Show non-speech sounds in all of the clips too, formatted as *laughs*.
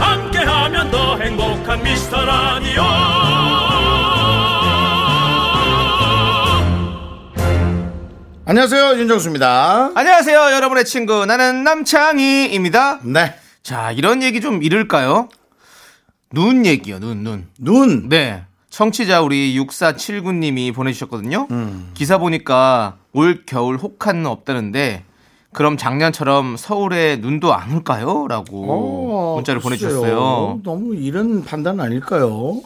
함께하면 더 행복한 미스터 라디오 안녕하세요 윤정수입니다. 안녕하세요, 여러분의 친구. 나는 남창희입니다. 네. 자, 이런 얘기 좀 이럴까요? 눈 얘기요, 눈, 눈. 눈. 네. 청취자 우리 6479님이 보내주셨거든요. 음. 기사 보니까 올 겨울 혹한은 없다는데, 그럼 작년처럼 서울에 눈도 안 올까요? 라고 문자를 글쎄요. 보내주셨어요. 너무 이런 판단 아닐까요?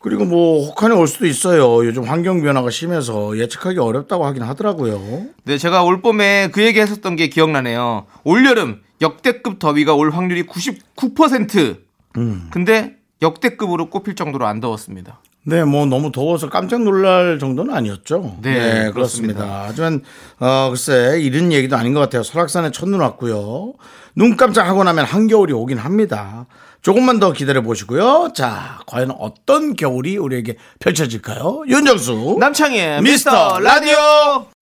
그리고 뭐 혹한이 올 수도 있어요. 요즘 환경 변화가 심해서 예측하기 어렵다고 하긴 하더라고요. 네, 제가 올 봄에 그 얘기 했었던 게 기억나네요. 올 여름 역대급 더위가 올 확률이 99%. 음. 근데 역대급으로 꼽힐 정도로 안 더웠습니다. 네, 뭐 너무 더워서 깜짝 놀랄 정도는 아니었죠. 네, 그렇습니다. 그렇습니다. 하지만 어 글쎄 이런 얘기도 아닌 것 같아요. 설악산에 첫눈 왔고요. 눈 깜짝하고 나면 한겨울이 오긴 합니다. 조금만 더 기다려 보시고요. 자, 과연 어떤 겨울이 우리에게 펼쳐질까요? 윤정수 미스터 미스터 라디오!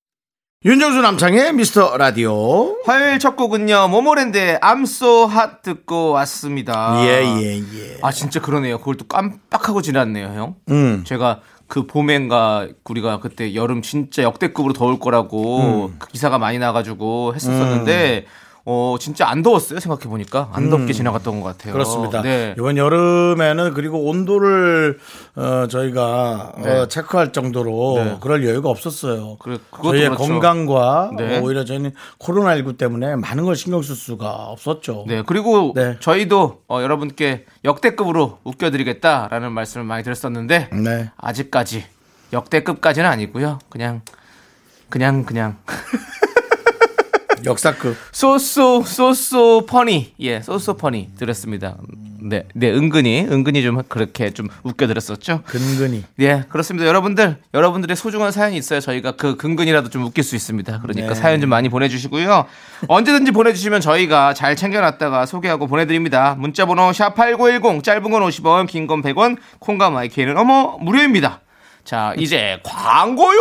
윤정수 남창의 미스터 라디오. 화요일 첫 곡은요, 모모랜드의 I'm so hot 듣고 왔습니다. 예, 예, 예. 아, 진짜 그러네요. 그걸 또 깜빡하고 지났네요, 형. 음. 제가 그 봄엔가 우리가 그때 여름 진짜 역대급으로 더울 거라고 음. 그 기사가 많이 나가지고 했었었는데 어 진짜 안 더웠어요 생각해 보니까 안 덥게 지나갔던 것 같아요. 음. 그렇습니다. 네. 이번 여름에는 그리고 온도를 어, 저희가 네. 어, 체크할 정도로 네. 그럴 여유가 없었어요. 그래, 저희의 그렇죠. 건강과 네. 어, 오히려 저희는 코로나19 때문에 많은 걸 신경 쓸 수가 없었죠. 네 그리고 네. 저희도 어, 여러분께 역대급으로 웃겨드리겠다라는 말씀을 많이 드렸었는데 네. 아직까지 역대급까지는 아니고요. 그냥 그냥 그냥 *laughs* 역사급. 소소 소소 퍼니 예 소소 퍼니 드렸습니다. 네, 네 은근히 은근히 좀 그렇게 좀 웃겨드렸었죠. 근근히. 예, 그렇습니다. 여러분들, 여러분들의 소중한 사연이 있어야 저희가 그 근근이라도 좀 웃길 수 있습니다. 그러니까 네. 사연 좀 많이 보내주시고요. 언제든지 보내주시면 저희가 잘 챙겨놨다가 소개하고 보내드립니다. 문자번호 샵 8910, 짧은 건 50원, 긴 건 100원, 콩과 마이크는 어머, 무료입니다. 자, 이제 광고요!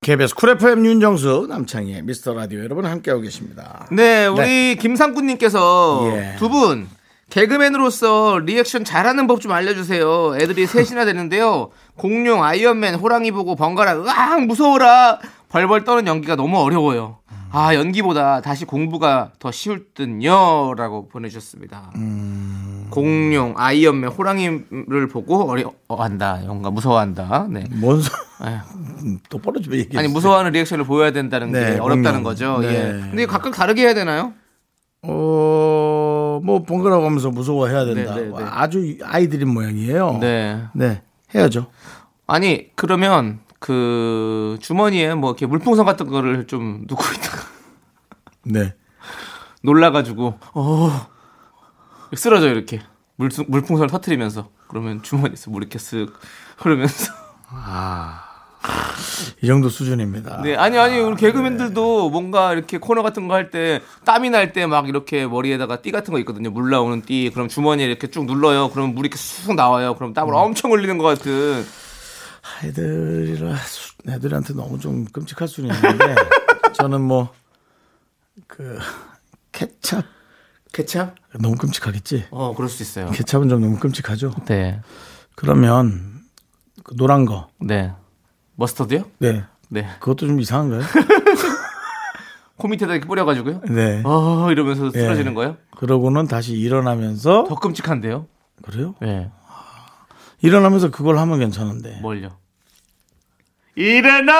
KBS 쿨 FM 윤정수 남창희의 미스터 라디오 여러분 함께하고 계십니다. 네, 우리 김상구님께서 예. 두 분 개그맨으로서 리액션 잘하는 법 좀 알려주세요. 애들이 셋이나 되는데요. 공룡, 아이언맨, 호랑이 보고 번갈아 으악 무서워라 벌벌 떠는 연기가 너무 어려워요. 아 연기보다 다시 공부가 더 쉬울 듯요라고 보내주셨습니다. 공룡, 아이언맨, 호랑이를 보고 어려 한다, 뭔가 무서워한다. 네. 뭔 소... 아휴. *laughs* 똑바로 좀 얘기해. 아니 무서워하는 리액션을 보여야 된다는 네, 게 어렵다는 공룡. 거죠. 네. 예. 근데 각각 다르게 해야 되나요? 어, 뭐 번갈아 가면서 무서워해야 된다. 네, 네, 네. 아주 아이들인 모양이에요. 네. 네, 해야죠. 아니 그러면 그 주머니에 뭐 이렇게 물풍선 같은 거를 좀 *laughs* 넣고 있다가 네. 놀라 가지고 어 쓰러져 요 이렇게. 물 물풍선을 터트리면서. 그러면 주머니에서 물 이렇게 쓱 흐르면서. 이 정도 수준입니다. 네 아니 아니 우리 개그맨들도 뭔가 이렇게 코너 같은 거 할 때 땀이 날 때 막 이렇게 머리에다가 띠 같은 거 있거든요. 물 나오는 띠. 그럼 주머니에 이렇게 쭉 눌러요. 그러면 물이 이렇게 쑥 나와요. 그럼 땀을 엄청 흘리는 것 같은. 아이들이라 수- 애들한테 너무 좀 끔찍할 수는 있는데 저는 뭐 그 케찹 케찹 너무 끔찍하겠지. 어 그럴 수 있어요 케찹은 좀 너무 끔찍하죠. 네 그러면 그 노란 거, 네. 머스터드요? 네, 네. 그것도 좀 이상한가요? *laughs* 코 밑에다 이렇게 뿌려가지고요. 네. 어 이러면서 예. 쓰러지는 거예요? 그러고는 다시 일어나면서 더 끔찍한데요? 그래요? 네. 일어나면서 그걸 하면 괜찮은데. 뭘요? 일어나,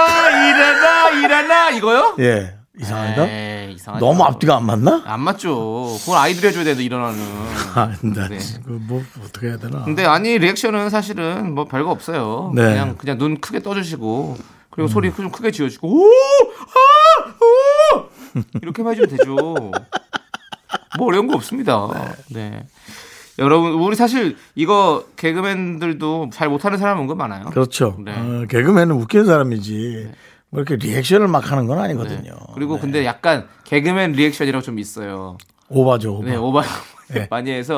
일어나, 일어나 이거요? 예, 에이, 이상하죠. 너무 앞뒤가 안 맞나? 안 맞죠. 그건 아이들이 해줘야 되는데 일어나는. *laughs* 아, 나 네. 지금 뭐 어떻게 해야 되나? 근데 아니 리액션은 사실은 뭐 별거 없어요. 네. 그냥 그냥 눈 크게 떠주시고 그리고 소리 좀 크게 지어주고 오, 아, 오 *laughs* 이렇게만 해주면 되죠. 뭐 어려운 거 없습니다. 네. 여러분 우리 사실 이거 개그맨들도 잘 못하는 사람 은근 많아요. 그렇죠. 네. 어, 개그맨은 웃기는 사람이지. 뭐 이렇게 리액션을 막 하는 건 아니거든요. 네. 그리고 네. 근데 약간 개그맨 리액션이라고 좀 있어요. 오바죠, 오바. 네, 오바 *laughs* 네. 많이 해서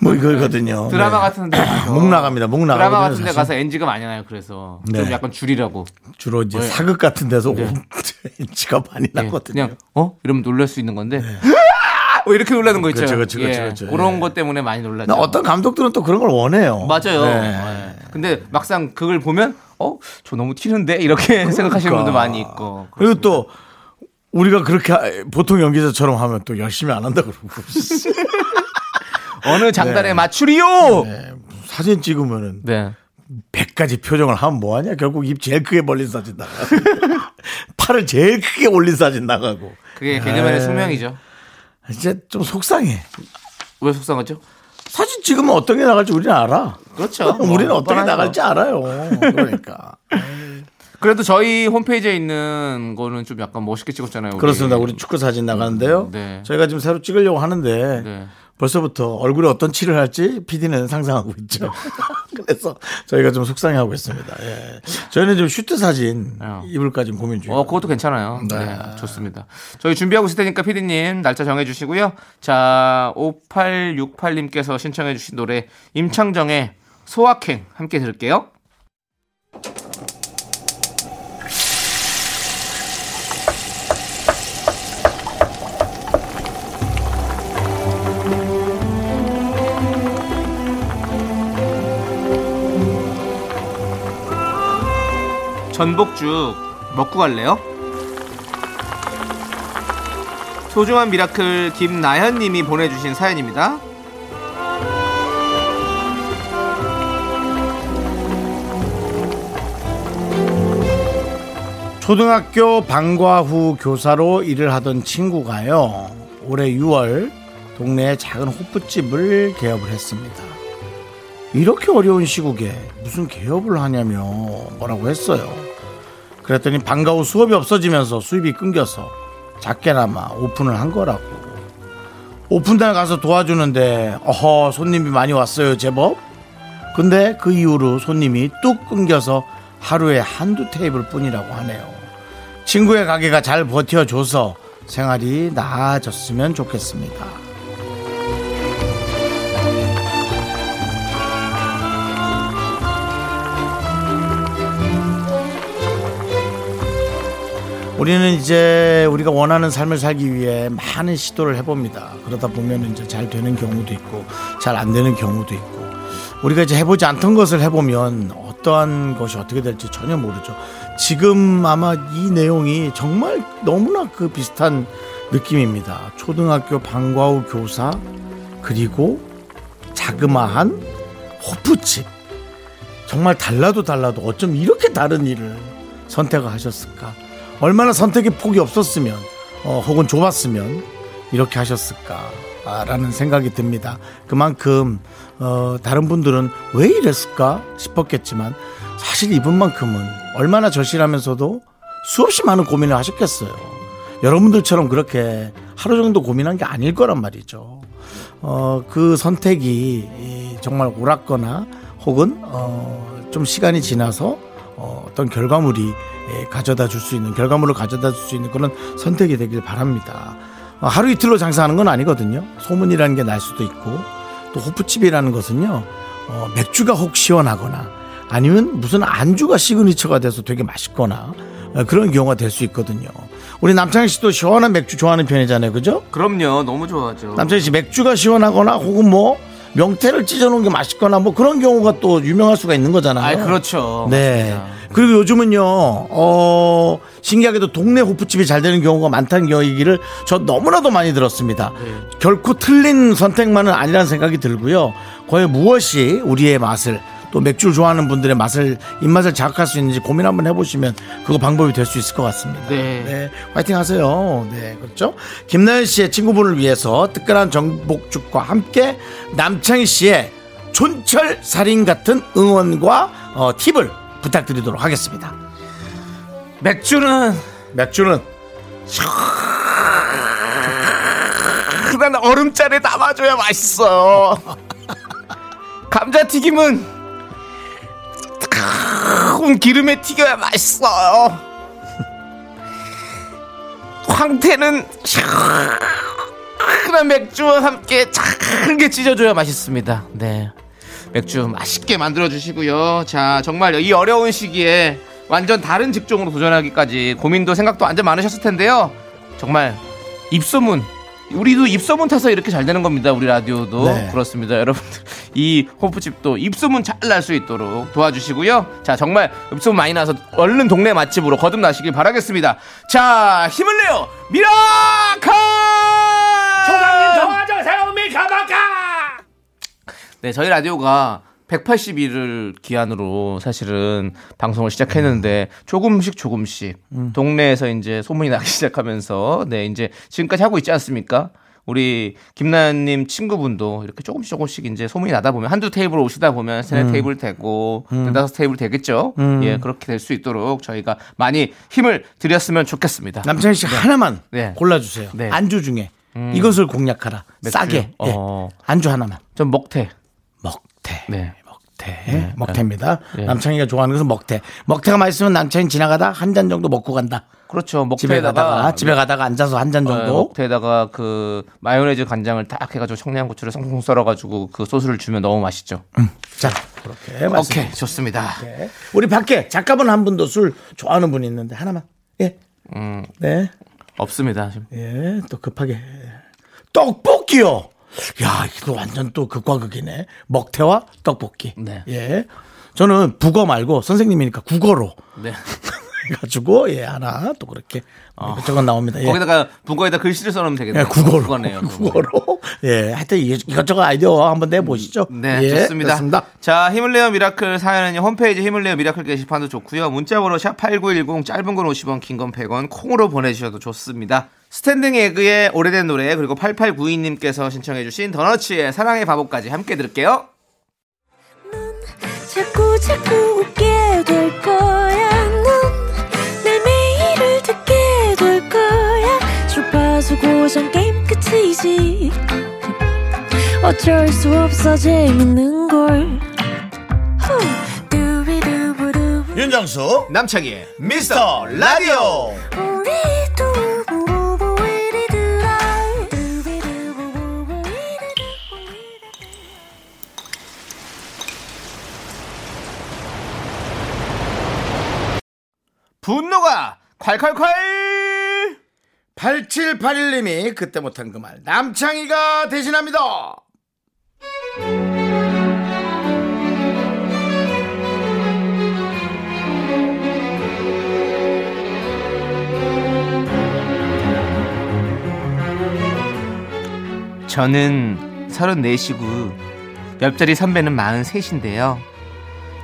뭐 이거거든요. *laughs* 드라마 네. 같은 데 가서 목 나갑니다. 목 나가거든요. 드라마 같은 데. 가서 NG가 많이 나요. 그래서 좀 네. 약간 줄이라고. 주로 이제 네. 사극 같은 데서 네. *laughs* 인지가 많이 예, 나거든요. 그냥 어 이러면 놀랄 수 있는 건데 아! 뭐 이렇게 놀라는 거 있죠. 그렇죠, 그렇죠, 그렇죠, 예, 그렇죠. 그런 예. 것 때문에 많이 놀랐죠. 근데 어떤 감독들은 또 그런 걸 원해요. 맞아요. 네. 예. 근데 막상 그걸 보면 어 저 너무 튀는데 이렇게 *laughs* 생각하시는 분도 많이 있고. 그러니까. 그리고 또 우리가 그렇게 하- 보통 연기자처럼 하면 또 열심히 안 한다 그러고 *laughs* 어느 장단에 맞추리요. 네. 네, 사진 찍으면은 100가지 표정을 하면 뭐하냐 결국 입 제일 크게 벌린 사진 나가고 *laughs* 팔을 제일 크게 올린 사진 나가고 그게 개그맨의 에이. 숙명이죠. 이제 좀 속상해 왜 속상하죠? 사진 찍으면 어떤 게 나갈지 우리는 알아 그렇죠. *laughs* 우리는 뭐, 어떻게. 나갈지 알아요 그러니까 *laughs* 그래도 저희 홈페이지에 있는 거는 좀 약간 멋있게 찍었잖아요. 우리. 그렇습니다 우리 축구 사진 나가는데요 네. 저희가 지금 새로 찍으려고 하는데 네. 벌써부터 얼굴에 어떤 칠을 할지 PD는 상상하고 있죠. *laughs* 그래서 저희가 좀 속상해하고 있습니다. 예. 저희는 지금 슈트 사진 어. 입을까 지금 고민 중이에요. 어, 그것도 괜찮아요. 네. 네. 좋습니다. 저희 준비하고 있을 테니까 피디님 날짜 정해주시고요. 자, 5868님께서 신청해주신 노래 임창정의 소확행 함께 들을게요. 전복죽 먹고 갈래요? 소중한 미라클 김나현님이 보내주신 사연입니다. 초등학교 방과 후 교사로 일을 하던 친구가요. 올해 6월 동네에 작은 호프집을 개업을 했습니다. 이렇게 어려운 시국에 무슨 개업을 하냐며 뭐라고 했어요. 그랬더니 방과 후 수업이 없어지면서 수입이 끊겨서 작게나마 오픈을 한 거라고. 오픈날 가서 도와주는데 어허 손님이 많이 왔어요 제법. 근데 그 이후로 손님이 뚝 끊겨서 하루에 한두 테이블 뿐이라고 하네요. 친구의 가게가 잘 버텨줘서 생활이 나아졌으면 좋겠습니다. 우리는 이제 우리가 원하는 삶을 살기 위해 많은 시도를 해봅니다. 그러다 보면 이제 잘 되는 경우도 있고 잘 안 되는 경우도 있고 우리가 이제 해보지 않던 것을 해보면 어떠한 것이 어떻게 될지 전혀 모르죠. 지금 아마 이 내용이 정말 너무나 그 비슷한 느낌입니다. 초등학교 방과 후 교사 그리고 자그마한 호프집 정말 달라도 달라도 어쩜 이렇게 다른 일을 선택을 하셨을까? 얼마나 선택의 폭이 없었으면, 어, 혹은 좁았으면 이렇게 하셨을까라는 생각이 듭니다. 그만큼 어, 다른 분들은 왜 이랬을까 싶었겠지만 사실 이분만큼은 얼마나 절실하면서도 수없이 많은 고민을 하셨겠어요. 여러분들처럼 그렇게 하루 정도 고민한 게 아닐 거란 말이죠. 어, 그 선택이 이, 정말 옳았거나 혹은 어, 좀 시간이 지나서 어, 어떤 결과물이 예, 가져다 줄 수 있는 결과물을 가져다 줄 수 있는 그런 선택이 되길 바랍니다. 어, 하루 이틀로 장사하는 건 아니거든요. 소문이라는 게 날 수도 있고 또 호프집이라는 것은요 어, 맥주가 혹 시원하거나 아니면 무슨 안주가 시그니처가 돼서 되게 맛있거나 어, 그런 경우가 될 수 있거든요. 우리 남창희 씨도 시원한 맥주 좋아하는 편이잖아요, 그죠? 그럼요. 너무 좋아하죠. 남창희 씨 맥주가 시원하거나 혹은 뭐 명태를 찢어놓은 게 맛있거나 뭐 그런 경우가 또 유명할 수가 있는 거잖아요. 아, 그렇죠. 네. 맞습니다. 그리고 요즘은요, 어, 신기하게도 동네 호프집이 잘 되는 경우가 많다는 겨- 얘기를 저 너무나도 많이 들었습니다. 네. 결코 틀린 선택만은 아니라는 생각이 들고요. 거의 무엇이 우리의 맛을 또 맥주를 좋아하는 분들의 맛을 입맛을 자극할 수 있는지 고민 한번 해보시면 그거 방법이 될 수 있을 것 같습니다. 네. 화이팅 하세요. 네, 그렇죠. 김나연 씨의 친구분을 위해서 뜨끈한 정복죽과 함께 남창희 씨의 촌철 살인 같은 응원과 어, 팁을 부탁드리도록 하겠습니다. 맥주는 맥주는 *laughs* 시원한 얼음잔에 담아줘야 맛있어요. *laughs* 감자튀김은 뜨거운 기름에 튀겨야 맛있어요. *laughs* 황태는 시원한 맥주와 함께 잘게 찢어줘야 맛있습니다. 네. 맥주 맛있게 만들어 주시고요. 자, 정말 이 어려운 시기에 완전 다른 직종으로 도전하기까지 고민도 생각도 완전 많으셨을 텐데요. 정말 입소문 우리도 입소문 타서 이렇게 잘 되는 겁니다. 우리 라디오도 네. 그렇습니다. *laughs* 여러분들 이 호프집도 입소문 잘 날 수 있도록 도와주시고요. 자 정말 입소문 많이 나서 얼른 동네 맛집으로 거듭나시길 바라겠습니다. 자 힘을 내요 미라카 조상님 도와주세요 미카마카 네, 저희 라디오가 180일을 기한으로 사실은 방송을 시작했는데 조금씩 조금씩 동네에서 이제 소문이 나기 *laughs* 시작하면서 네, 이제 지금까지 하고 있지 않습니까? 우리 김나연님 친구분도 이렇게 조금씩 조금씩 이제 소문이 나다 보면 한두 테이블 오시다 보면 세네 테이블 되고 네다섯 테이블 되겠죠. 예, 그렇게 될 수 있도록 저희가 많이 힘을 드렸으면 좋겠습니다. 남창희 씨 하나만 네. 골라주세요. 네. 안주 중에 이것을 공략하라. 맥주. 싸게. 예. 어. 안주 하나만. 좀 먹태. 먹태. 네. 먹태. 먹태입니다. 네. 남창희가 좋아하는 것은 먹태. 먹태가 맛있으면 남창희 지나가다 한 잔 정도 먹고 간다. 그렇죠. 집에 가다가 먹태에다가 집에 가다가 앉아서 한잔 어, 정도. 먹태에다가 그 마요네즈 간장을 딱 해가지고 청양고추를 송송 썰어가지고 그 소스를 주면 너무 맛있죠. 자, 그렇게 말씀. 오케이 좋습니다. 네. 우리 밖에 작가분 한 분도 술 좋아하는 분이 있는데 하나만. 예. 음 네. 없습니다. 지금. 예. 또 급하게. 떡볶이요. 야, 이거 완전 또 극과 극이네. 먹태와 떡볶이. 네. 예. 저는 북어 말고 선생님이니까 국어로 네. *laughs* 해가지고 예 하나 또 그렇게 이것저것 나옵니다. 예. 거기다가 북어에다 글씨를 써놓으면 되겠네요. 예, 국어로. 국어네요. *laughs* 국어로. 예. 하여튼 이- 이것저것 아이디어 한번 내보시죠. 네, 예, 좋습니다. 그렇습니다. 자, 힘을 내요 미라클 사연은 홈페이지 힘을 내요 미라클 게시판도 좋고요. 문자번호 샵 8910 짧은 건 50원, 긴 건 100원 콩으로 보내주셔도 좋습니다. 스탠딩 에그의 오래된 노래 그리고 8892님께서 신청해 주신 더너츠의 사랑의 바보까지 함께 들을게요. 자꾸 자꾸 웃게 될 거야. 넌내 매일을 듣게 될 거야. 주파수 고정 게임 끝이지. 어쩔 수 없어 재밌는 걸. 후. 윤정수 남창희의 미스터 라디오. 분노가 콸콸콸 8781님이 그때 못한 그 말 남창희가 대신합니다. 저는 34시고 옆자리 선배는 43인데요.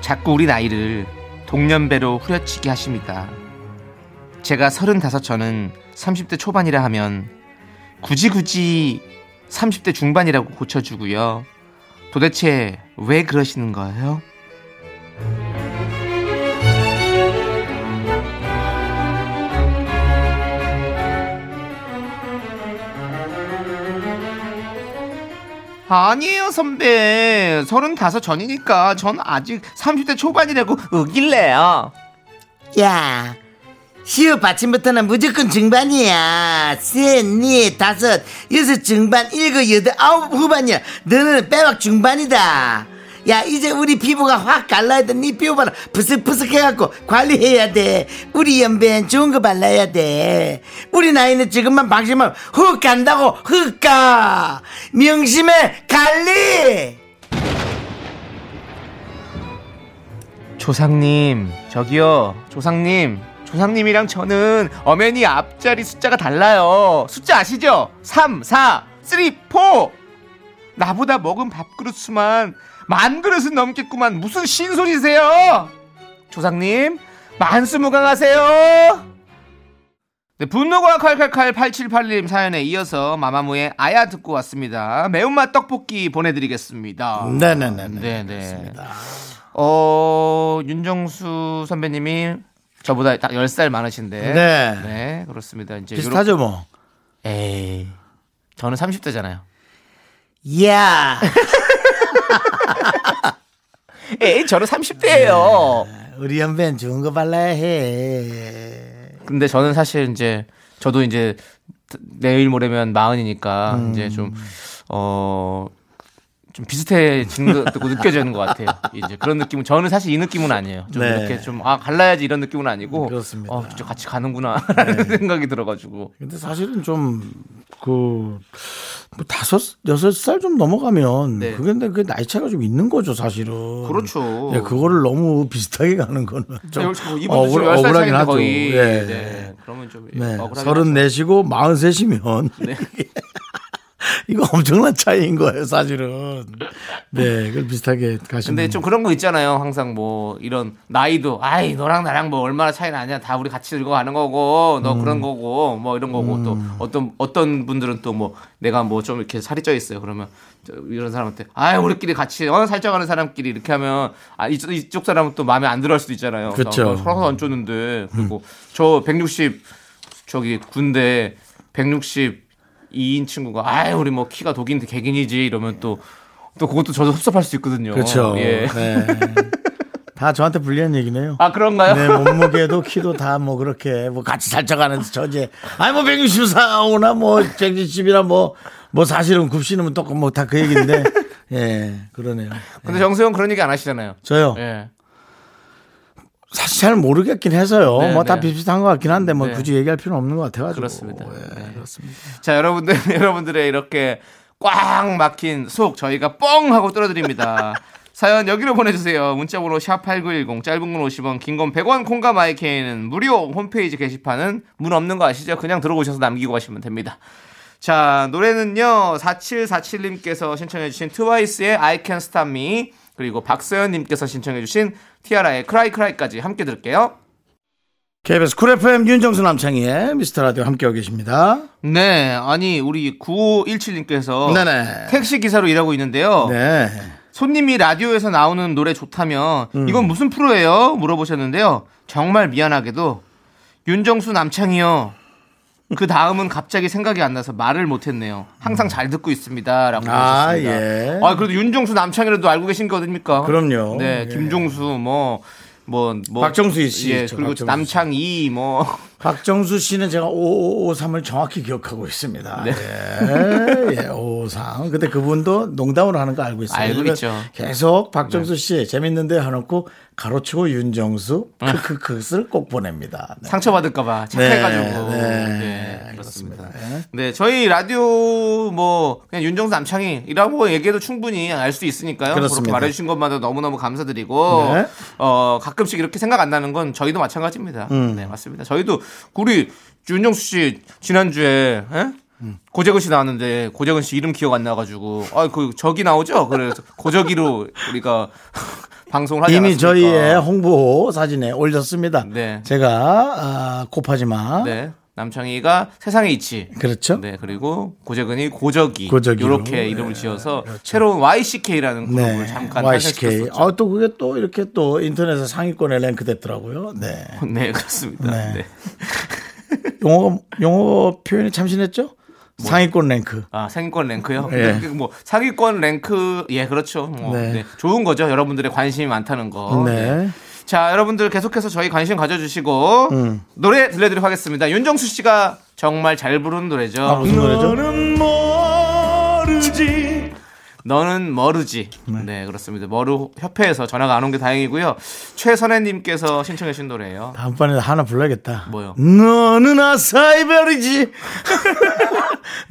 자꾸 우리 나이를 동년배로 후려치게 하십니다. 제가 35 저는 30대 초반이라 하면 굳이 굳이 30대 중반이라고 고쳐주고요. 도대체 왜 그러시는 거예요? 아니에요 선배 35 전이니까 전 아직 30대 초반이라고 으길래요 야, 시옷 받침부터는 무조건 중반이야. 셋, 넷, 다섯, 여섯 중반, 일곱, 여덟, 아홉 후반이야. 너는 빼박 중반이다. 야, 이제 우리 피부가 확 갈라야 돼. 네 피부 봐라. 부석부석 해갖고 관리해야 돼. 우리 연배엔 좋은 거 발라야 돼. 우리 나이는 지금만 방심하면 훅 간다고, 훅 가. 명심해, 관리! 조상님 저기요 조상님 조상님이랑 저는 엄연히 앞자리 숫자가 달라요 숫자 아시죠? 3, 4, 3, 4 나보다 먹은 밥그릇 수만 만 그릇은 넘겠구만 무슨 신소리세요 조상님 만수무강하세요 네, 분노가 칼칼칼 8781님 사연에 이어서 마마무의 아야 듣고 왔습니다 매운맛 떡볶이 보내드리겠습니다 네네네. 네네. 어, 윤정수 선배님이 저보다 딱 10살 많으신데. 네. 네, 그렇습니다. 이제 비슷하죠 뭐. 요런- 에이. 저는 30대잖아요. 야 *laughs* *laughs* 에이, 저는 30대예요. 우리 연배는 좋은 거 발라야 해. 근데 저는 사실 이제 저도 이제 내일 모레면 마흔이니까 음. 이제 좀 어. 좀 비슷해지는 것 같고 느껴지는 것 같아요. 이제 그런 느낌은 저는 사실 이 느낌은 아니에요. 좀 네. 이렇게 좀 아 갈라야지 이런 느낌은 아니고 그렇습니다. 어 진짜 같이 가는구나라는 생각이 들어가지고 근데 사실은 좀, 그, 뭐 다섯, 여섯 살 좀 넘어가면, 네. 그게 근데 그 나이 차이가 좀 있는 거죠, 사실은. 그렇죠. 예, 그거를 너무 비슷하게 가는 거는 좀 이분도 지금 10살 억울하긴 하죠. 거의 예. 네. 그러면 좀 네. 서른. 네시고 마흔 네. *laughs* 이거 엄청난 차이인 거예요, 사실은. 네, 그걸 비슷하게 가시는. 근데 좀 그런 거 있잖아요. 항상 뭐 이런 나이도 아이 너랑 나랑 뭐 얼마나 차이 나냐 다 우리 같이 늙어가는 거고 너 그런 거고 뭐 이런 거고 또 어떤 어떤 분들은 또 뭐 내가 뭐 좀 이렇게 살이 쪄 있어요. 그러면 저 이런 사람한테 아 우리끼리 같이 어 살쪄가는 사람끼리 이렇게 하면 아 이쪽, 이쪽 사람은 또 마음에 안 들어 할 수도 있잖아요. 그쵸. 나 서로 안 쪘는데 그리고 저160 저기 군대 162인 친구가 아 우리 뭐 키가 독인데 개긴이지 이러면 또 또 그것도 저도 섭섭할 수 있거든요. 그렇죠. 예. 네. 다 저한테 불리한 얘기네요. 아 그런가요? 네, 몸무게도 키도 다 뭐 그렇게 뭐 같이 살쪄가는 저제 아니 뭐 164오나 뭐 170이나 뭐뭐 사실은 굽시는 똑같 뭐다 그 얘기인데 예 그러네요. 근데 정수영 그런 얘기 안 하시잖아요. 저요 예. 사실 잘 모르겠긴 해서요. 네, 뭐다 네. 비슷비슷한 것 같긴 한데 뭐 네. 굳이 얘기할 필요는 없는 것 같아가지고 그렇습니다. 예, 네. 그렇습니다. 자 여러분들 *laughs* 여러분들의 이렇게 꽉 막힌 속 저희가 뻥 하고 뚫어드립니다. *laughs* 사연 여기로 보내주세요. 문자번호 샵8910 짧은 건 50원 긴 건 100원 콩과 마이케이는 무료 홈페이지 게시판은 문 없는 거 아시죠? 그냥 들어오셔서 남기고 가시면 됩니다. 자 노래는요 4747님께서 신청해주신 트와이스의 I Can Stop Me 그리고 박서연님께서 신청해주신 티아라의 Cry Cry까지 함께 들을게요. KBS 쿨 FM 윤정수 남창희의 미스터 라디오 함께하고 계십니다. 네, 아니 우리 9517님께서 네네. 택시 기사로 일하고 있는데요. 네. 손님이 라디오에서 나오는 노래 좋다면 음. 이건 무슨 프로예요? 물어보셨는데요. 정말 미안하게도 윤정수 남창이요. 그 다음은 갑자기 생각이 안 나서 말을 못했네요. 항상 잘 듣고 있습니다라고 아, 하셨습니다. 예. 아 그래도 윤정수 남창이라도 알고 계신 거 어딥니까? 그럼요. 네, 예. 김종수 뭐. 뭐, 뭐 박정수 씨 예, 그리고 남창희 뭐 박정수 씨는 제가 5553을 정확히 기억하고 있습니다. 네. 예, 예, 553. 근데 그분도 농담으로 하는 거 알고 있어요. 알고 그러니까 있죠. 계속 박정수 씨 재밌는데 해놓고 가로치고 윤정수 크크크를 꼭 보냅니다. 네. 상처받을까봐 착해가지고. 네, 네, 네, 그렇습니다. 네, 저희 라디오 뭐 그냥 윤정수 남창희라고 얘기해도 충분히 알 수 있으니까요. 그렇습니다. 말해주신 것마다 너무너무 감사드리고 네. 어 가끔씩 이렇게 생각 안 나는 건 저희도 마찬가지입니다. 음. 네, 맞습니다. 저희도 우리 윤정수 씨 지난주에 에? 고재근 씨 나왔는데 고재근 씨 이름 기억 안 나가지고 아 그 저기 나오죠. 그래서 고저기로 우리가 *laughs* 방송을 하지 이미 않았습니까? 저희의 홍보 사진에 올렸습니다. 네. 제가 아, 곱하지마. 네. 남창희가 세상의 이치. 그렇죠. 네, 그리고 고재근이 고저기. 고저기로. 이렇게 네, 이름을 지어서 새로운 YCK라는 그룹을 네. 잠깐 YCK. 아, 또 그게 또 이렇게 또 인터넷에 상위권에 랭크 됐더라고요. 네. 네, 그렇습니다. 네. 네. *laughs* 용어 용어 표현이 참신했죠? 상위권 랭크. 아, 상위권 랭크요? 예. 근데 뭐 상위권 랭크 예, 그렇죠. 뭐, 네. 네. 좋은 거죠. 여러분들의 관심이 많다는 거. 네. 자, 여러분들 계속해서 저희 관심 가져주시고 음. 노래 들려드리도록 하겠습니다. 윤정수 씨가 정말 잘 부르는 노래죠. 아, 무슨 노래죠? 모르지 너는 머르지. 네. 그렇습니다. 머루 협회에서 전화가 안 온 게 다행이고요. 최선혜님께서 신청해 주신 노래예요. 다음번에 하나 불러야겠다. 뭐요? 너는 아사이베리지.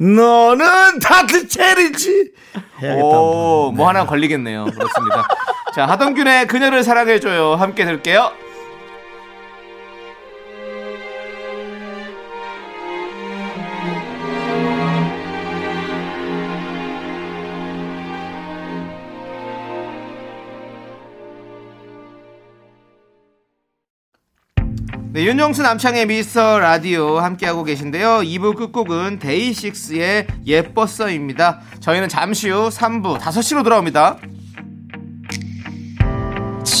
*laughs* 너는 타트체리지. 해야겠다. 오, 한번. 뭐 하나 걸리겠네요. 그렇습니다. *laughs* 자, 하동균의 그녀를 사랑해줘요. 함께 들을게요. 네, 윤정수 남창의 미스터 라디오 함께하고 계신데요. 2부 끝곡은 데이식스의 예뻤어입니다. 저희는 잠시 후 3부 5시로 돌아옵니다.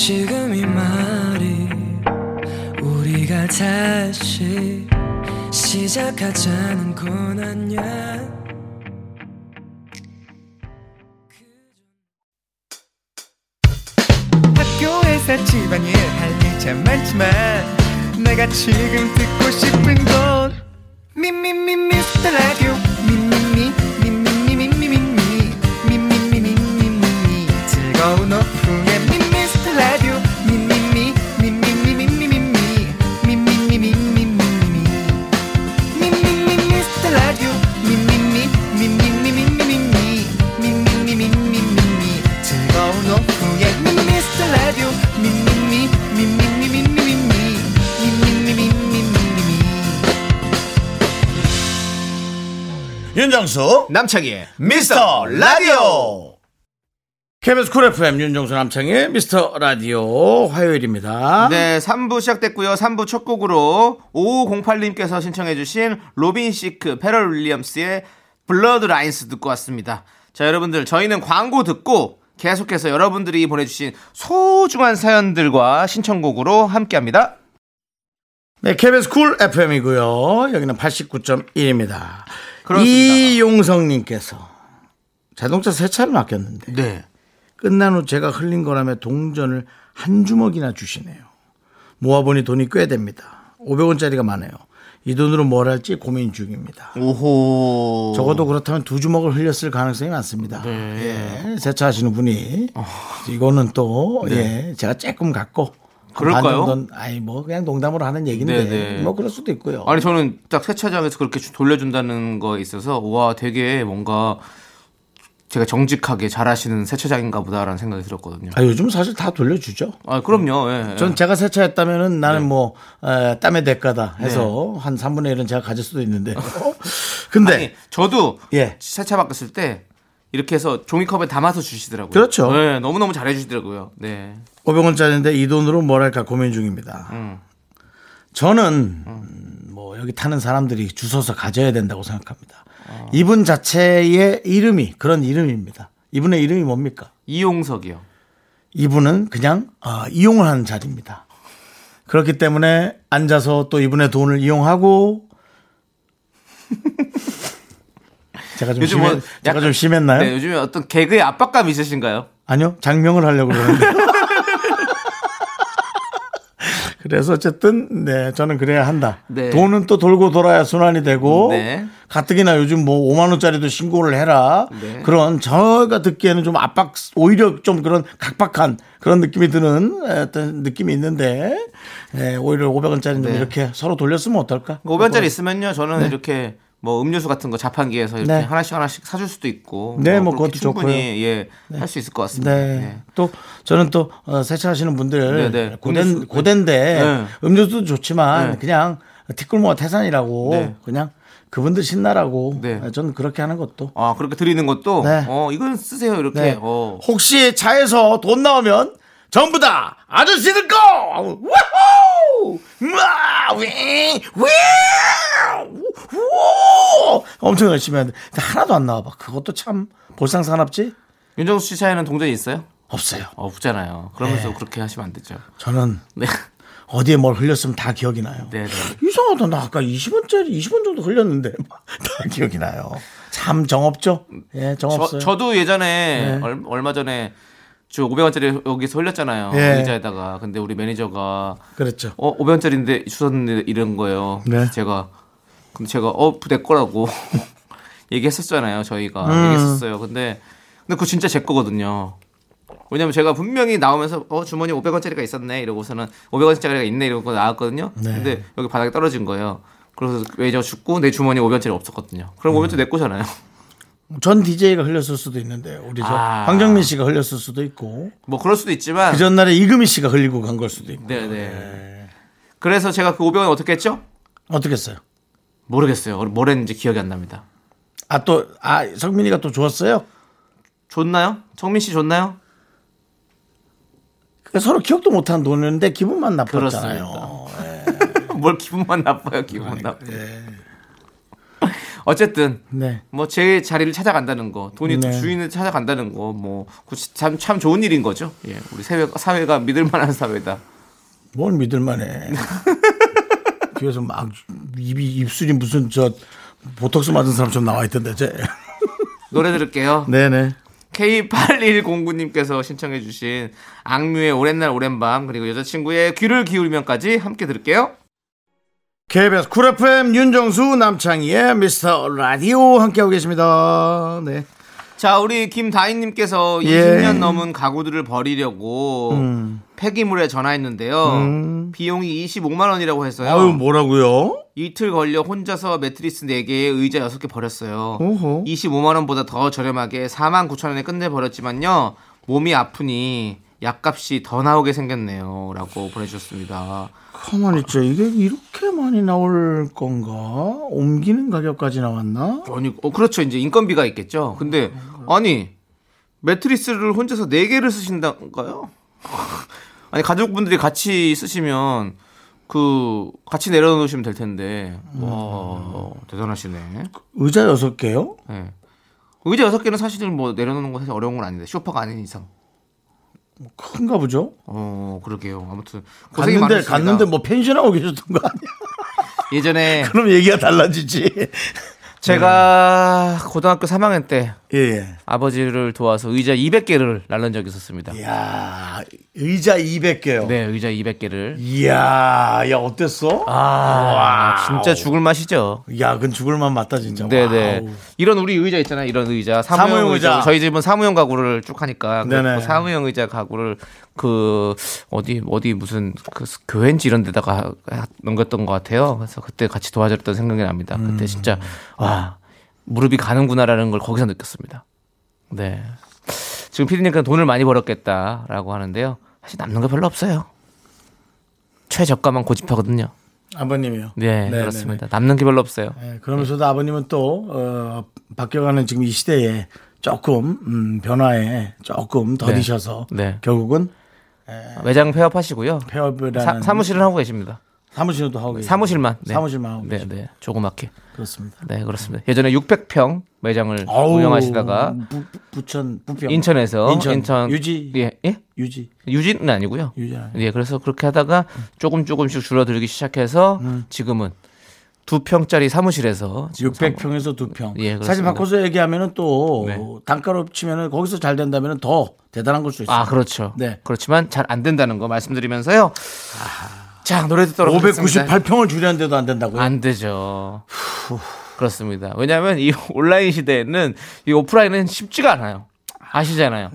지금 이 말이 우리가 다시 시작하자는 건 아니야 학교에서 집안일 할 일 참 많지만 내가 지금 듣고 싶은 건 미미미 미스터 라디오 미미미 윤정수 남창희의 미스터 라디오 KBS 쿨 FM 윤정수 남창의 미스터 라디오 화요일입니다. 네, 3부 시작됐고요. 3부 첫 곡으로 5508님께서 신청해주신 로빈 시크, 페럴 윌리엄스의 Blurred Lines 듣고 왔습니다. 자, 여러분들, 저희는 광고 듣고 계속해서 여러분들이 보내주신 소중한 사연들과 신청곡으로 함께 합니다. 네, KBS 쿨 FM이고요. 여기는 89.1입니다. 그렇습니다. 이용성님께서 자동차 세차를 맡겼는데 네. 끝난 후 제가 흘린 거라며 동전을 한 주먹이나 주시네요. 모아보니 돈이 꽤 됩니다. 500원짜리가 많아요. 이 돈으로 뭘 할지 고민 중입니다. 오호. 적어도 그렇다면 두 주먹을 흘렸을 가능성이 많습니다. 네. 예, 세차하시는 분이 이거는 또 예, 제가 조금 갖고 네. 그럴까요? 반 아니 뭐 그냥 농담으로 하는 얘기인데 네, 네. 뭐 그럴 수도 있고요. 아니 저는 딱 세차장에서 그렇게 주- 돌려준다는 거에 있어서 와 되게 뭔가 제가 정직하게 잘하시는 세차장인가 보다라는 생각이 들었거든요. 아, 요즘 사실 다 돌려주죠. 아 그럼요. 예, 예. 전 제가 세차했다면은 나는 네. 뭐 에, 땀의 대가다 해서 한 3분의 1은 제가 가질 수도 있는데. *laughs* 근데 아니 저도 예. 세차 바꿨을 때 이렇게 해서 종이컵에 담아서 주시더라고요. 그렇죠. 네, 너무 너무 잘해주시더라고요. 네. 500원짜리인데 이 돈으로 뭘 할까 고민 중입니다. 음. 저는 음, 뭐 여기 타는 사람들이 주워서 가져야 된다고 생각합니다. 어. 이분 자체의 이름이 그런 이름입니다. 이분의 이름이 뭡니까? 이용석이요. 이분은 그냥 아, 이용을 하는 자리입니다. 그렇기 때문에 앉아서 또 이분의 돈을 이용하고 *laughs* 제가 좀 요즘 심해, 뭐 제가 약간- 좀 심했나요? 네, 요즘에 어떤 개그의 압박감 있으신가요? 아니요, 장명을 하려고 그러는데. *laughs* 그래서 어쨌든 네 저는 그래야 한다. 네. 돈은 또 돌고 돌아야 순환이 되고 네. 가뜩이나 요즘 뭐 5만 원짜리도 신고를 해라. 네. 그런 저가 듣기에는 좀 압박 오히려 좀 그런 각박한 그런 느낌이 드는 어떤 느낌이 있는데 예, 오히려 500원짜리 좀 네. 이렇게 서로 돌렸으면 어떨까? 500원짜리 있으면요, 저는 이렇게 뭐 음료수 같은 거 자판기에서 이렇게 네. 하나씩 하나씩 사줄 수도 있고. 네, 뭐 그렇게 그것도 충분히 예, 할수 있을 것 같습니다. 네. 네. 또 저는 또 어, 세차하시는 분들 네, 네. 고된 음료수, 고된데 네. 음료수도 좋지만 네. 그냥 티끌모아 태산이라고 네. 그냥 그분들 신나라고 네. 저는 그렇게 하는 것도 아, 그렇게 드리는 것도 네. 어, 이건 쓰세요. 이렇게. 네. 어. 혹시 차에서 돈 나오면 전부 다 아저씨들 거 와우 와 위, 위, 우, 엄청 열심히 하는데 하나도 안 나와봐 그것도 참 볼썽사납지 윤정수 씨 차에는 동전이 있어요? 없어요 어, 없잖아요. 그러면서 네. 그렇게 하시면 안 되죠. 저는 네. 어디에 뭘 흘렸으면 다 기억이 나요. 네, 네. 이상하다. 나 아까 20원짜리 20원 정도 흘렸는데 다 기억이 나요. 참 정없죠? 예, 정없어요. 저, 도 예전에 네. 얼, 얼마 전에 저 500원짜리 여기서 흘렸잖아요. 예. 의자에다가. 근데 우리 매니저가 그랬죠. 어 500원짜리인데 주셨는데 이런 거예요. 네. 제가 근데 제가 어내 거라고 *laughs* 얘기했었잖아요. 저희가 음. 얘기했었어요. 근데 근데 그거 진짜 제 거거든요. 왜냐면 제가 분명히 나오면서 어 주머니 500원짜리가 있었네 이러고서는 500원짜리가 있네 이러고 나왔거든요. 네. 근데 여기 바닥에 떨어진 거예요. 그래서 매니저 죽고 내 주머니에 500원짜리 없었거든요. 그럼 음. 500원짜리 내 거잖아요. *laughs* 전 DJ가 흘렸을 수도 있는데 우리 저 아. 황정민 씨가 흘렸을 수도 있고 뭐 그럴 수도 있지만 그 전날에 이금희 씨가 흘리고 간 걸 수도 있고 네네. 그래서 제가 그 500원 어떻게 했죠? 어떻게 했어요? 모르겠어요. 뭘 했는지 기억이 안 납니다. 아 또 아 성민이가 또 좋았어요? 줬나요? 정민 씨 줬나요? 그러니까 서로 기억도 못한 돈인데 기분만 나빴잖아요. *laughs* 뭘 기분만 나빠요, 기분 나빠. 어쨌든 네. 뭐제 자리를 찾아간다는 거, 돈이 네. 주인을 찾아간다는 거, 뭐참참 참 좋은 일인 거죠. 예, 우리 사회가, 사회가 믿을 만한 사회다. 뭘 믿을 만해. *laughs* 뒤에서 막 입이 입술이 무슨 저 보톡스 맞은 사람처럼 나와 있던데 제. *laughs* 노래 들을게요. 네네. K8109님께서 신청해주신 악뮤의 오랜 날 오랜 밤 그리고 여자친구의 귀를 기울이면까지 함께 들을게요. KBS 쿨 FM 윤정수 남창희의 미스터 라디오 함께하고 계십니다. 네. 자, 우리 김다인님께서 예. 20년 넘은 가구들을 버리려고 음. 폐기물에 전화했는데요. 비용이 25만 원이라고 했어요. 아유, 뭐라고요? 이틀 걸려 혼자서 매트리스 4개에 의자 6개 버렸어요. 오호. 25만 원보다 더 저렴하게 4만 9천 원에 끝내 버렸지만요. 몸이 아프니 약값이 더 나오게 생겼네요. 라고 보내주셨습니다. 가만히 있죠. 이게 이렇게 많이 나올 건가? 옮기는 가격까지 나왔나? 아니, 어, 그렇죠. 이제 인건비가 있겠죠. 근데, 아니, 매트리스를 혼자서 4 개를 쓰신다는가요? *laughs* 아니, 가족분들이 같이 쓰시면, 그, 같이 내려놓으시면 될 텐데. 와, 대단하시네. 의자 여섯 개요? 예. 의자 6 개는 사실은 뭐 내려놓는 건 사실 어려운 건 아닌데, 쇼파가 아닌 이상. 큰가 보죠? 어, 그러게요. 아무튼. 고생이 갔는데, 많으십니다. 갔는데 뭐 펜션하고 계셨던 거 아니야? 예전에 *laughs* 그럼 얘기가 달라지지. 제가 고등학교 3학년 때 예, 예. 아버지를 도와서 의자 200개를 날른 적이 있었습니다. 이야, 의자 200개요. 네, 의자 200개를. 이야, 야, 어땠어? 아, 진짜 죽을 맛이죠. 야, 그건 죽을 맛 맞다, 진짜. 네네. 와우. 이런 우리 의자 있잖아요. 이런 의자. 사무용, 사무용 의자. 의자. 저희 집은 사무용 가구를 쭉 하니까. 그 네네. 사무용 의자 가구를 그 어디 어디 무슨 그 교회인지 이런 데다가 넘겼던 것 같아요. 그래서 그때 같이 도와줬던 생각이 납니다. 음. 그때 진짜 와 무릎이 가는구나라는 걸 거기서 느꼈습니다. 네. 지금 피디님께서 돈을 많이 벌었겠다라고 하는데요. 사실 남는 거 별로 없어요. 최저가만 고집하거든요. 아버님이요. 네, 네네네. 그렇습니다. 남는 게 별로 없어요. 네, 그러면서도 아버님은 또, 어, 바뀌어가는 지금 이 시대에 조금, 음, 변화에 조금 더디셔서 네. 결국은 매장 폐업하시고요. 폐업이라는 사, 사무실은 하고 계십니다. 사무실도 하고 계시고. 사무실만. 네. 사무실만 하고 네. 네. 조그맣게. 그렇습니다. 네, 그렇습니다. 예전에 600평 매장을 아우, 운영하시다가 부, 부천 부평 인천에서 인천, 유지 예, 예? 유지 유지는 아니고요. 유지 아니에요. 예, 그래서 그렇게 하다가 조금 조금씩 줄어들기 시작해서 음. 지금은 두 평짜리 사무실에서 지금 600평에서 두 평. 예. 사실 바꿔서 얘기하면은 또 네. 단가로 치면은 거기서 잘 된다면은 더 대단한 걸 수 있어요. 아, 그렇죠. 네. 그렇지만 잘 안 된다는 거 말씀드리면서요. 자, 노래 듣도록 하겠습니다. 598평을 줄였는데도 안 된다고요? 안 되죠. 그렇습니다. 왜냐하면 이 *laughs* 온라인 시대에는 이 오프라인은 쉽지가 않아요. 아시잖아요.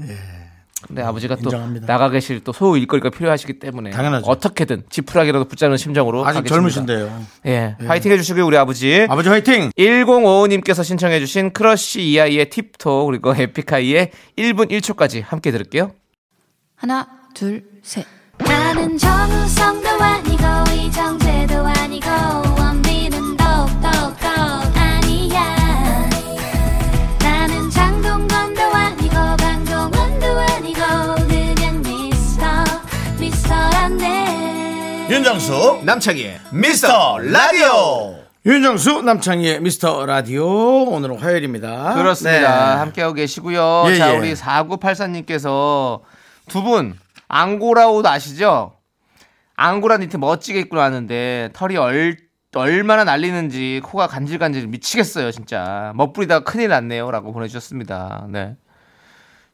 근데 아버지가 또 예. 인정합니다. 나가 계실 또 소일거리가 필요하시기 때문에 당연하죠. 어떻게든 지푸라기라도 붙자는 심정으로 아직 가겠습니다. 젊으신데요. 예, 파이팅 해주시고요 우리 아버지. 아버지 화이팅! 1055님께서 신청해주신 크러쉬 이하이의 Tip Toe 그리고 에픽하이의 1분 1초까지 함께 들을게요. 하나, 둘, 셋. 나는 정우성도 아니고 이정재도 아니고 윤정수 남창희의 미스터 라디오 윤정수 남창희의 미스터 라디오 오늘은 화요일입니다. 그렇습니다. 네. 함께하고 계시고요. 예, 자, 예. 우리 4984님께서 두 분 앙고라 옷 아시죠? 앙고라 니트 멋지게 입고 나왔는데 털이 얼, 얼마나 날리는지 코가 간질간질 미치겠어요, 진짜. 멋부리다가 큰일 났네요. 라고 보내주셨습니다. 네.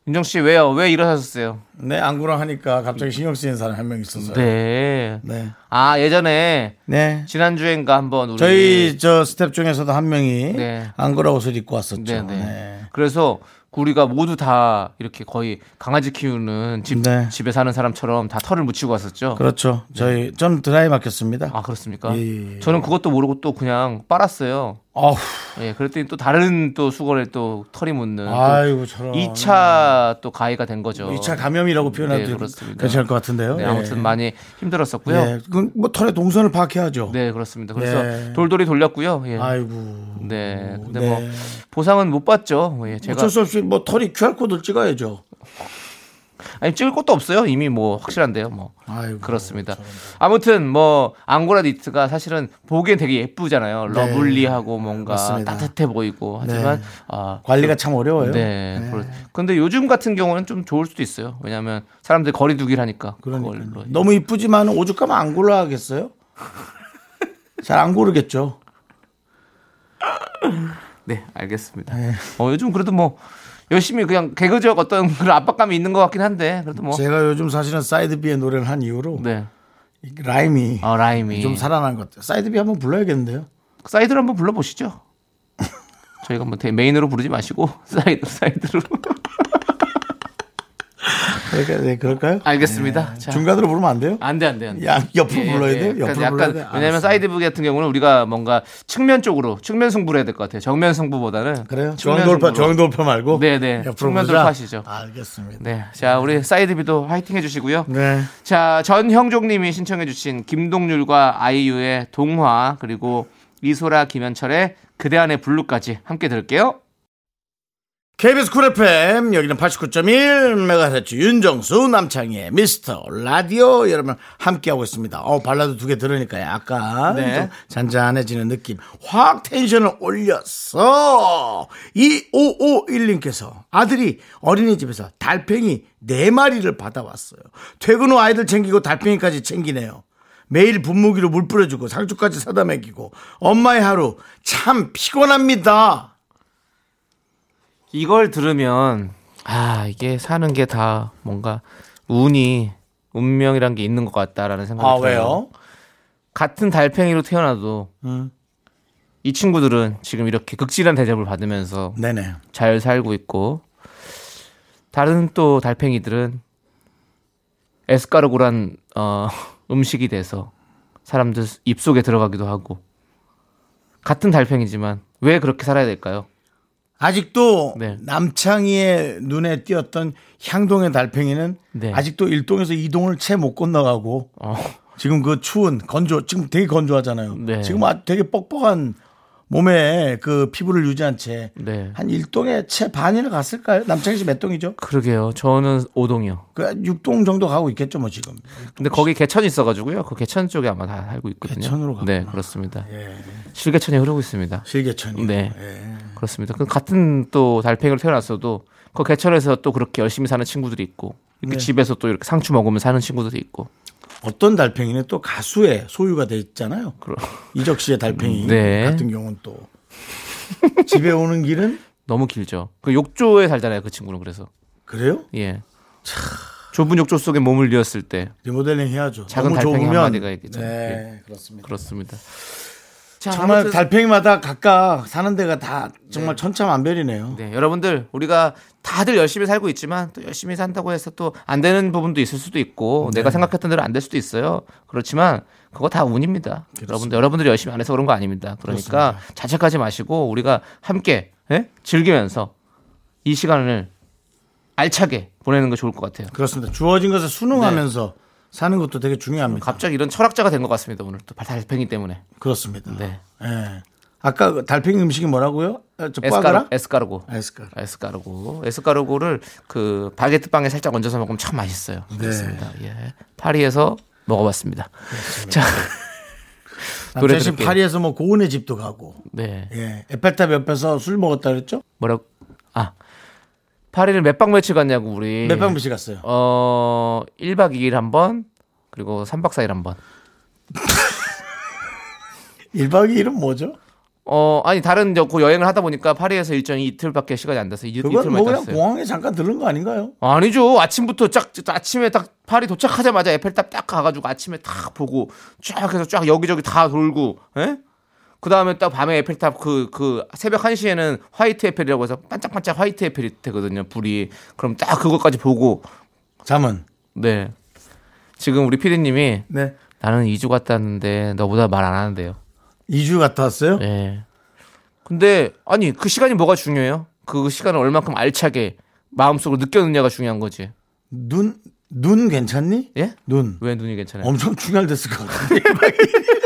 윤정 씨, 왜요? 왜 이러셨어요? 네, 앙고라 하니까 갑자기 신경 쓰이는 사람 한 명 있었어요. 네. 네. 아, 예전에 네. 지난주엔가 한번 우리 저희 저 스텝 중에서도 한 명이 네. 앙고라 옷을 입고 왔었죠. 네, 네. 네. 그래서 우리가 모두 다 이렇게 거의 강아지 키우는 집, 네. 집에 사는 사람처럼 다 털을 묻히고 왔었죠. 그렇죠. 저희 전 드라이 맡겼습니다. 아, 그렇습니까? 예, 예. 저는 그것도 모르고 또 그냥 빨았어요. 어우, 예, 그랬더니 또 다른 또 수건에 또 털이 묻는 아이고 저런. 2차 또 가해가 된 거죠. 2차 감염이라고 표현해도 네, 그렇습니다. 괜찮을 것 같은데요. 네, 예. 아무튼 많이 힘들었었고요. 예. 그건 뭐 털의 동선을 파악해야죠. 네, 그렇습니다. 그래서 예. 돌돌이 돌렸고요. 예. 아이고. 네. 근데 네. 뭐 보상은 못 받죠. 예, 제가 어쩔 수 없이 뭐 털이 QR 코드를 찍어야죠. 아니 찍을 것도 없어요. 이미 뭐 확실한데요. 뭐. 아이고. 그렇습니다. 아무튼 뭐 앙고라 니트가 사실은 보기엔 되게 예쁘잖아요. 네. lovely하고 뭔가 맞습니다. 따뜻해 보이고 하지만 네. 아, 관리가 참 어려워요. 네. 그렇- 근데 요즘 같은 경우는 좀 좋을 수도 있어요. 왜냐하면 사람들이 거리두기를 하니까 그걸로. 너무 이쁘지만 오죽하면 안 골라야겠어요? *laughs* 잘 안 고르겠죠. 네, 알겠습니다. 어, 요즘 그래도 뭐 열심히 그냥 개그적 어떤 *laughs* 그런 압박감이 있는 것 같긴 한데 그래도 뭐 제가 요즘 사실은 사이드비의 노래를 한 이후로 네. 이 라임이 어, 라임이 좀 살아난 것 같아요. 사이드비 한번 불러야겠는데요. 사이드로 한번 불러보시죠. *laughs* 저희가 뭐 대- 메인으로 부르지 마시고 *laughs* 사이드 사이드로. 그러니까 네, 그럴까요? 알겠습니다. 자. 중간으로 부르면 안 돼요? 안 돼 안 돼 안 돼. 야, 옆으로 불러야 돼요? 옆으로 그러니까 불러야 약간 돼요? 왜냐면. 사이드비 같은 경우는 우리가 뭔가 측면 쪽으로 측면 승부를 해야 될 것 같아요. 정면 승부보다는 그래요? 중앙돌파. 중앙돌파 말고? 네네. 옆으로 측면 보자? 돌파하시죠. 알겠습니다. 네, 자 우리 사이드비도 화이팅 해주시고요. 네. 자 전형종 님이 신청해주신 김동률과 아이유의 동화 그리고 이소라 김현철의 그대 안의 블루까지 함께 들을게요. KBS 쿨 FM 여기는 89.1MHz 윤정수 남창희의 미스터 라디오 여러분 함께하고 있습니다. 어 발라드 두 개 들으니까 약간 네. 좀 잔잔해지는 느낌 확 텐션을 올렸어 2551님께서 아들이 어린이집에서 달팽이 네마리를 받아왔어요. 퇴근 후 아이들 챙기고 달팽이까지 챙기네요. 매일 분무기로 물 뿌려주고 상추까지 사다 먹이고 엄마의 하루 참 피곤합니다. 이걸 들으면 아 이게 사는 게 다 뭔가 운이 운명이란 게 있는 것 같다라는 생각이 아 들어요. 왜요? 같은 달팽이로 태어나도 음. 이 친구들은 지금 이렇게 극진한 대접을 받으면서 네네. 잘 살고 있고 다른 또 달팽이들은 에스카르고란 어, *laughs* 음식이 돼서 사람들 입속에 들어가기도 하고 같은 달팽이지만 왜 그렇게 살아야 될까요? 아직도 네. 남창희의 눈에 띄었던 향동의 달팽이는 네. 아직도 일동에서 이동을 채 못 건너가고 어, 지금 그 추운 건조 지금 되게 건조하잖아요. 네. 지금 아 되게 뻑뻑한 몸에 그 피부를 유지한 채 네. 한 일동에 채 반이나 갔을까요? 남창희 씨 몇 동이죠? 그러게요. 저는 오동이요. 그 6동 정도 가고 있겠죠, 뭐 지금. 근데 거기 개천이 있어 가지고요. 그 개천 쪽에 아마 다 살고 있거든요. 개천으로 갔구나. 네, 그렇습니다. 실개천이 흐르고 있습니다. 실개천이. 네. 예. 그렇습니다. 그 같은 또 달팽이로 태어났어도 그 개천에서 또 그렇게 열심히 사는 친구들이 있고 이렇게 네. 집에서 또 이렇게 상추 먹으면 사는 친구들이 있고 어떤 달팽이는 또 가수의 소유가 돼 있잖아요. 그럼 이적 씨의 달팽이 네. 같은 경우는 또 집에 오는 길은 너무 길죠. 그 욕조에 살잖아요. 그 친구는 그래서 그래요? 예. 좁은 욕조 속에 몸을 뉘었을 때 리모델링 해야죠. 작은 달팽이 좁으면 한 마디가 있겠죠. 네, 그렇습니다. 그렇습니다. 자, 정말 아무튼 달팽이마다 각각 사는 데가 다 정말 천차만별이네요. 네, 여러분들 우리가 다들 열심히 살고 있지만 또 열심히 산다고 해서 또 안 되는 부분도 있을 수도 있고 네. 내가 생각했던 대로 안 될 수도 있어요. 그렇지만 그거 다 운입니다. 여러분들 여러분들이 열심히 안 해서 그런 거 아닙니다. 그러니까 자책하지 마시고 우리가 함께 예? 즐기면서 이 시간을 알차게 보내는 게 좋을 것 같아요. 그렇습니다. 주어진 것을 순응하면서 사는 것도 되게 중요합니다. 갑자기 이런 철학자가 된 것 같습니다. 오늘 또 달팽이 때문에. 그렇습니다. 네. 예. 아까 그 달팽이 음식이 뭐라고요? 어, 저 에스카르, 꽈그라? 에스카르고. 에스카르. 에스카르고. 에스카르고를 그 바게트 빵에 살짝 얹어서 먹으면 참 맛있어요. 네. 그렇습니다. 예. 파리에서 먹어봤습니다. 자. *laughs* 노래 들을게요. 파리에서 뭐 고은의 집도 가고, 네. 예. 에펠탑 옆에서 술 먹었다 그랬죠? 뭐라고? 아. 파리를 몇 박 며칠 갔냐고 우리. 몇 박 며칠 갔어요? 어, 1박 2일 한 번, 그리고 3박 4일 한 번. *laughs* 1박 2일은 뭐죠? 어, 아니 다른 저, 그 여행을 하다 보니까 파리에서 일정이 이틀밖에 시간이 안 돼서 이, 그건 이틀만 뭐 그냥 있었어요. 공항에 잠깐 들른 거 아닌가요? 아니죠. 아침부터 쫙 아침에 딱 파리 도착하자마자 에펠탑 딱 가가지고 아침에 딱 보고 쫙 해서 쫙 여기저기 다 돌고, 예? 그 다음에 딱 밤에 에펠탑 그, 그 새벽 1시에는 화이트 에펠이라고 해서 반짝반짝 화이트 에펠이 되거든요. 불이. 그럼 딱 그것까지 보고, 잠은. 네. 지금 우리 피디님이 네. 나는 2주 갔다 왔는데 너보다 말 안 하는데요. 2주 갔다 왔어요? 네. 근데 아니 그 시간이 뭐가 중요해요? 그 시간을 얼만큼 알차게 마음속으로 느껴느냐가 중요한 거지. 눈, 눈 괜찮니? 예? 눈. 왜 눈이 괜찮아요? 엄청 충혈됐을 것 같은데. *laughs*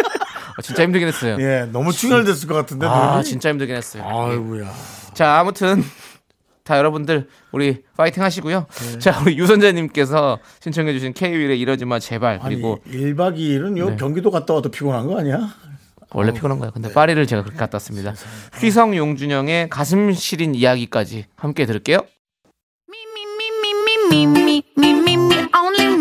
아, 진짜 힘들긴 했어요. 예, 너무 충혈됐을 것 같은데. 아, 눈이? 진짜 힘들긴 했어요. 아이고야. 자, 아무튼 다 여러분들 우리 파이팅 하시고요. 네. 자, 우리 유선자님께서 신청해 주신 K-윌의 이러지 마 제발 아니, 그리고 1박 2일은 요 네. 경기도 갔다 와도 피곤한 거 아니야? 원래 피곤한 거예요. 네. 근데 파리를 제가 그렇게 갔다 왔습니다. 휘성 용준영의 가슴 시린 이야기까지 함께 들을게요. 네,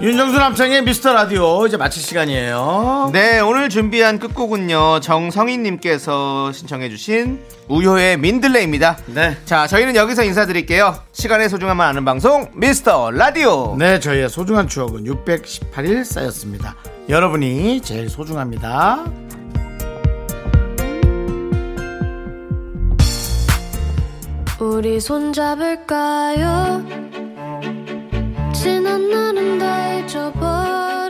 윤정수 남창의 미스터 라디오 이제 마칠 시간이에요. 네 오늘 준비한 끝곡은요 정성희님께서 신청해주신 우효의 민들레입니다. 네. 자 저희는 여기서 인사드릴게요. 시간의 소중함을 아는 방송 미스터 라디오. 네 저희의 소중한 추억은 618일 쌓였습니다. 여러분이 제일 소중합니다. 우리 손잡을까요? 지난 날은 다 잊어버려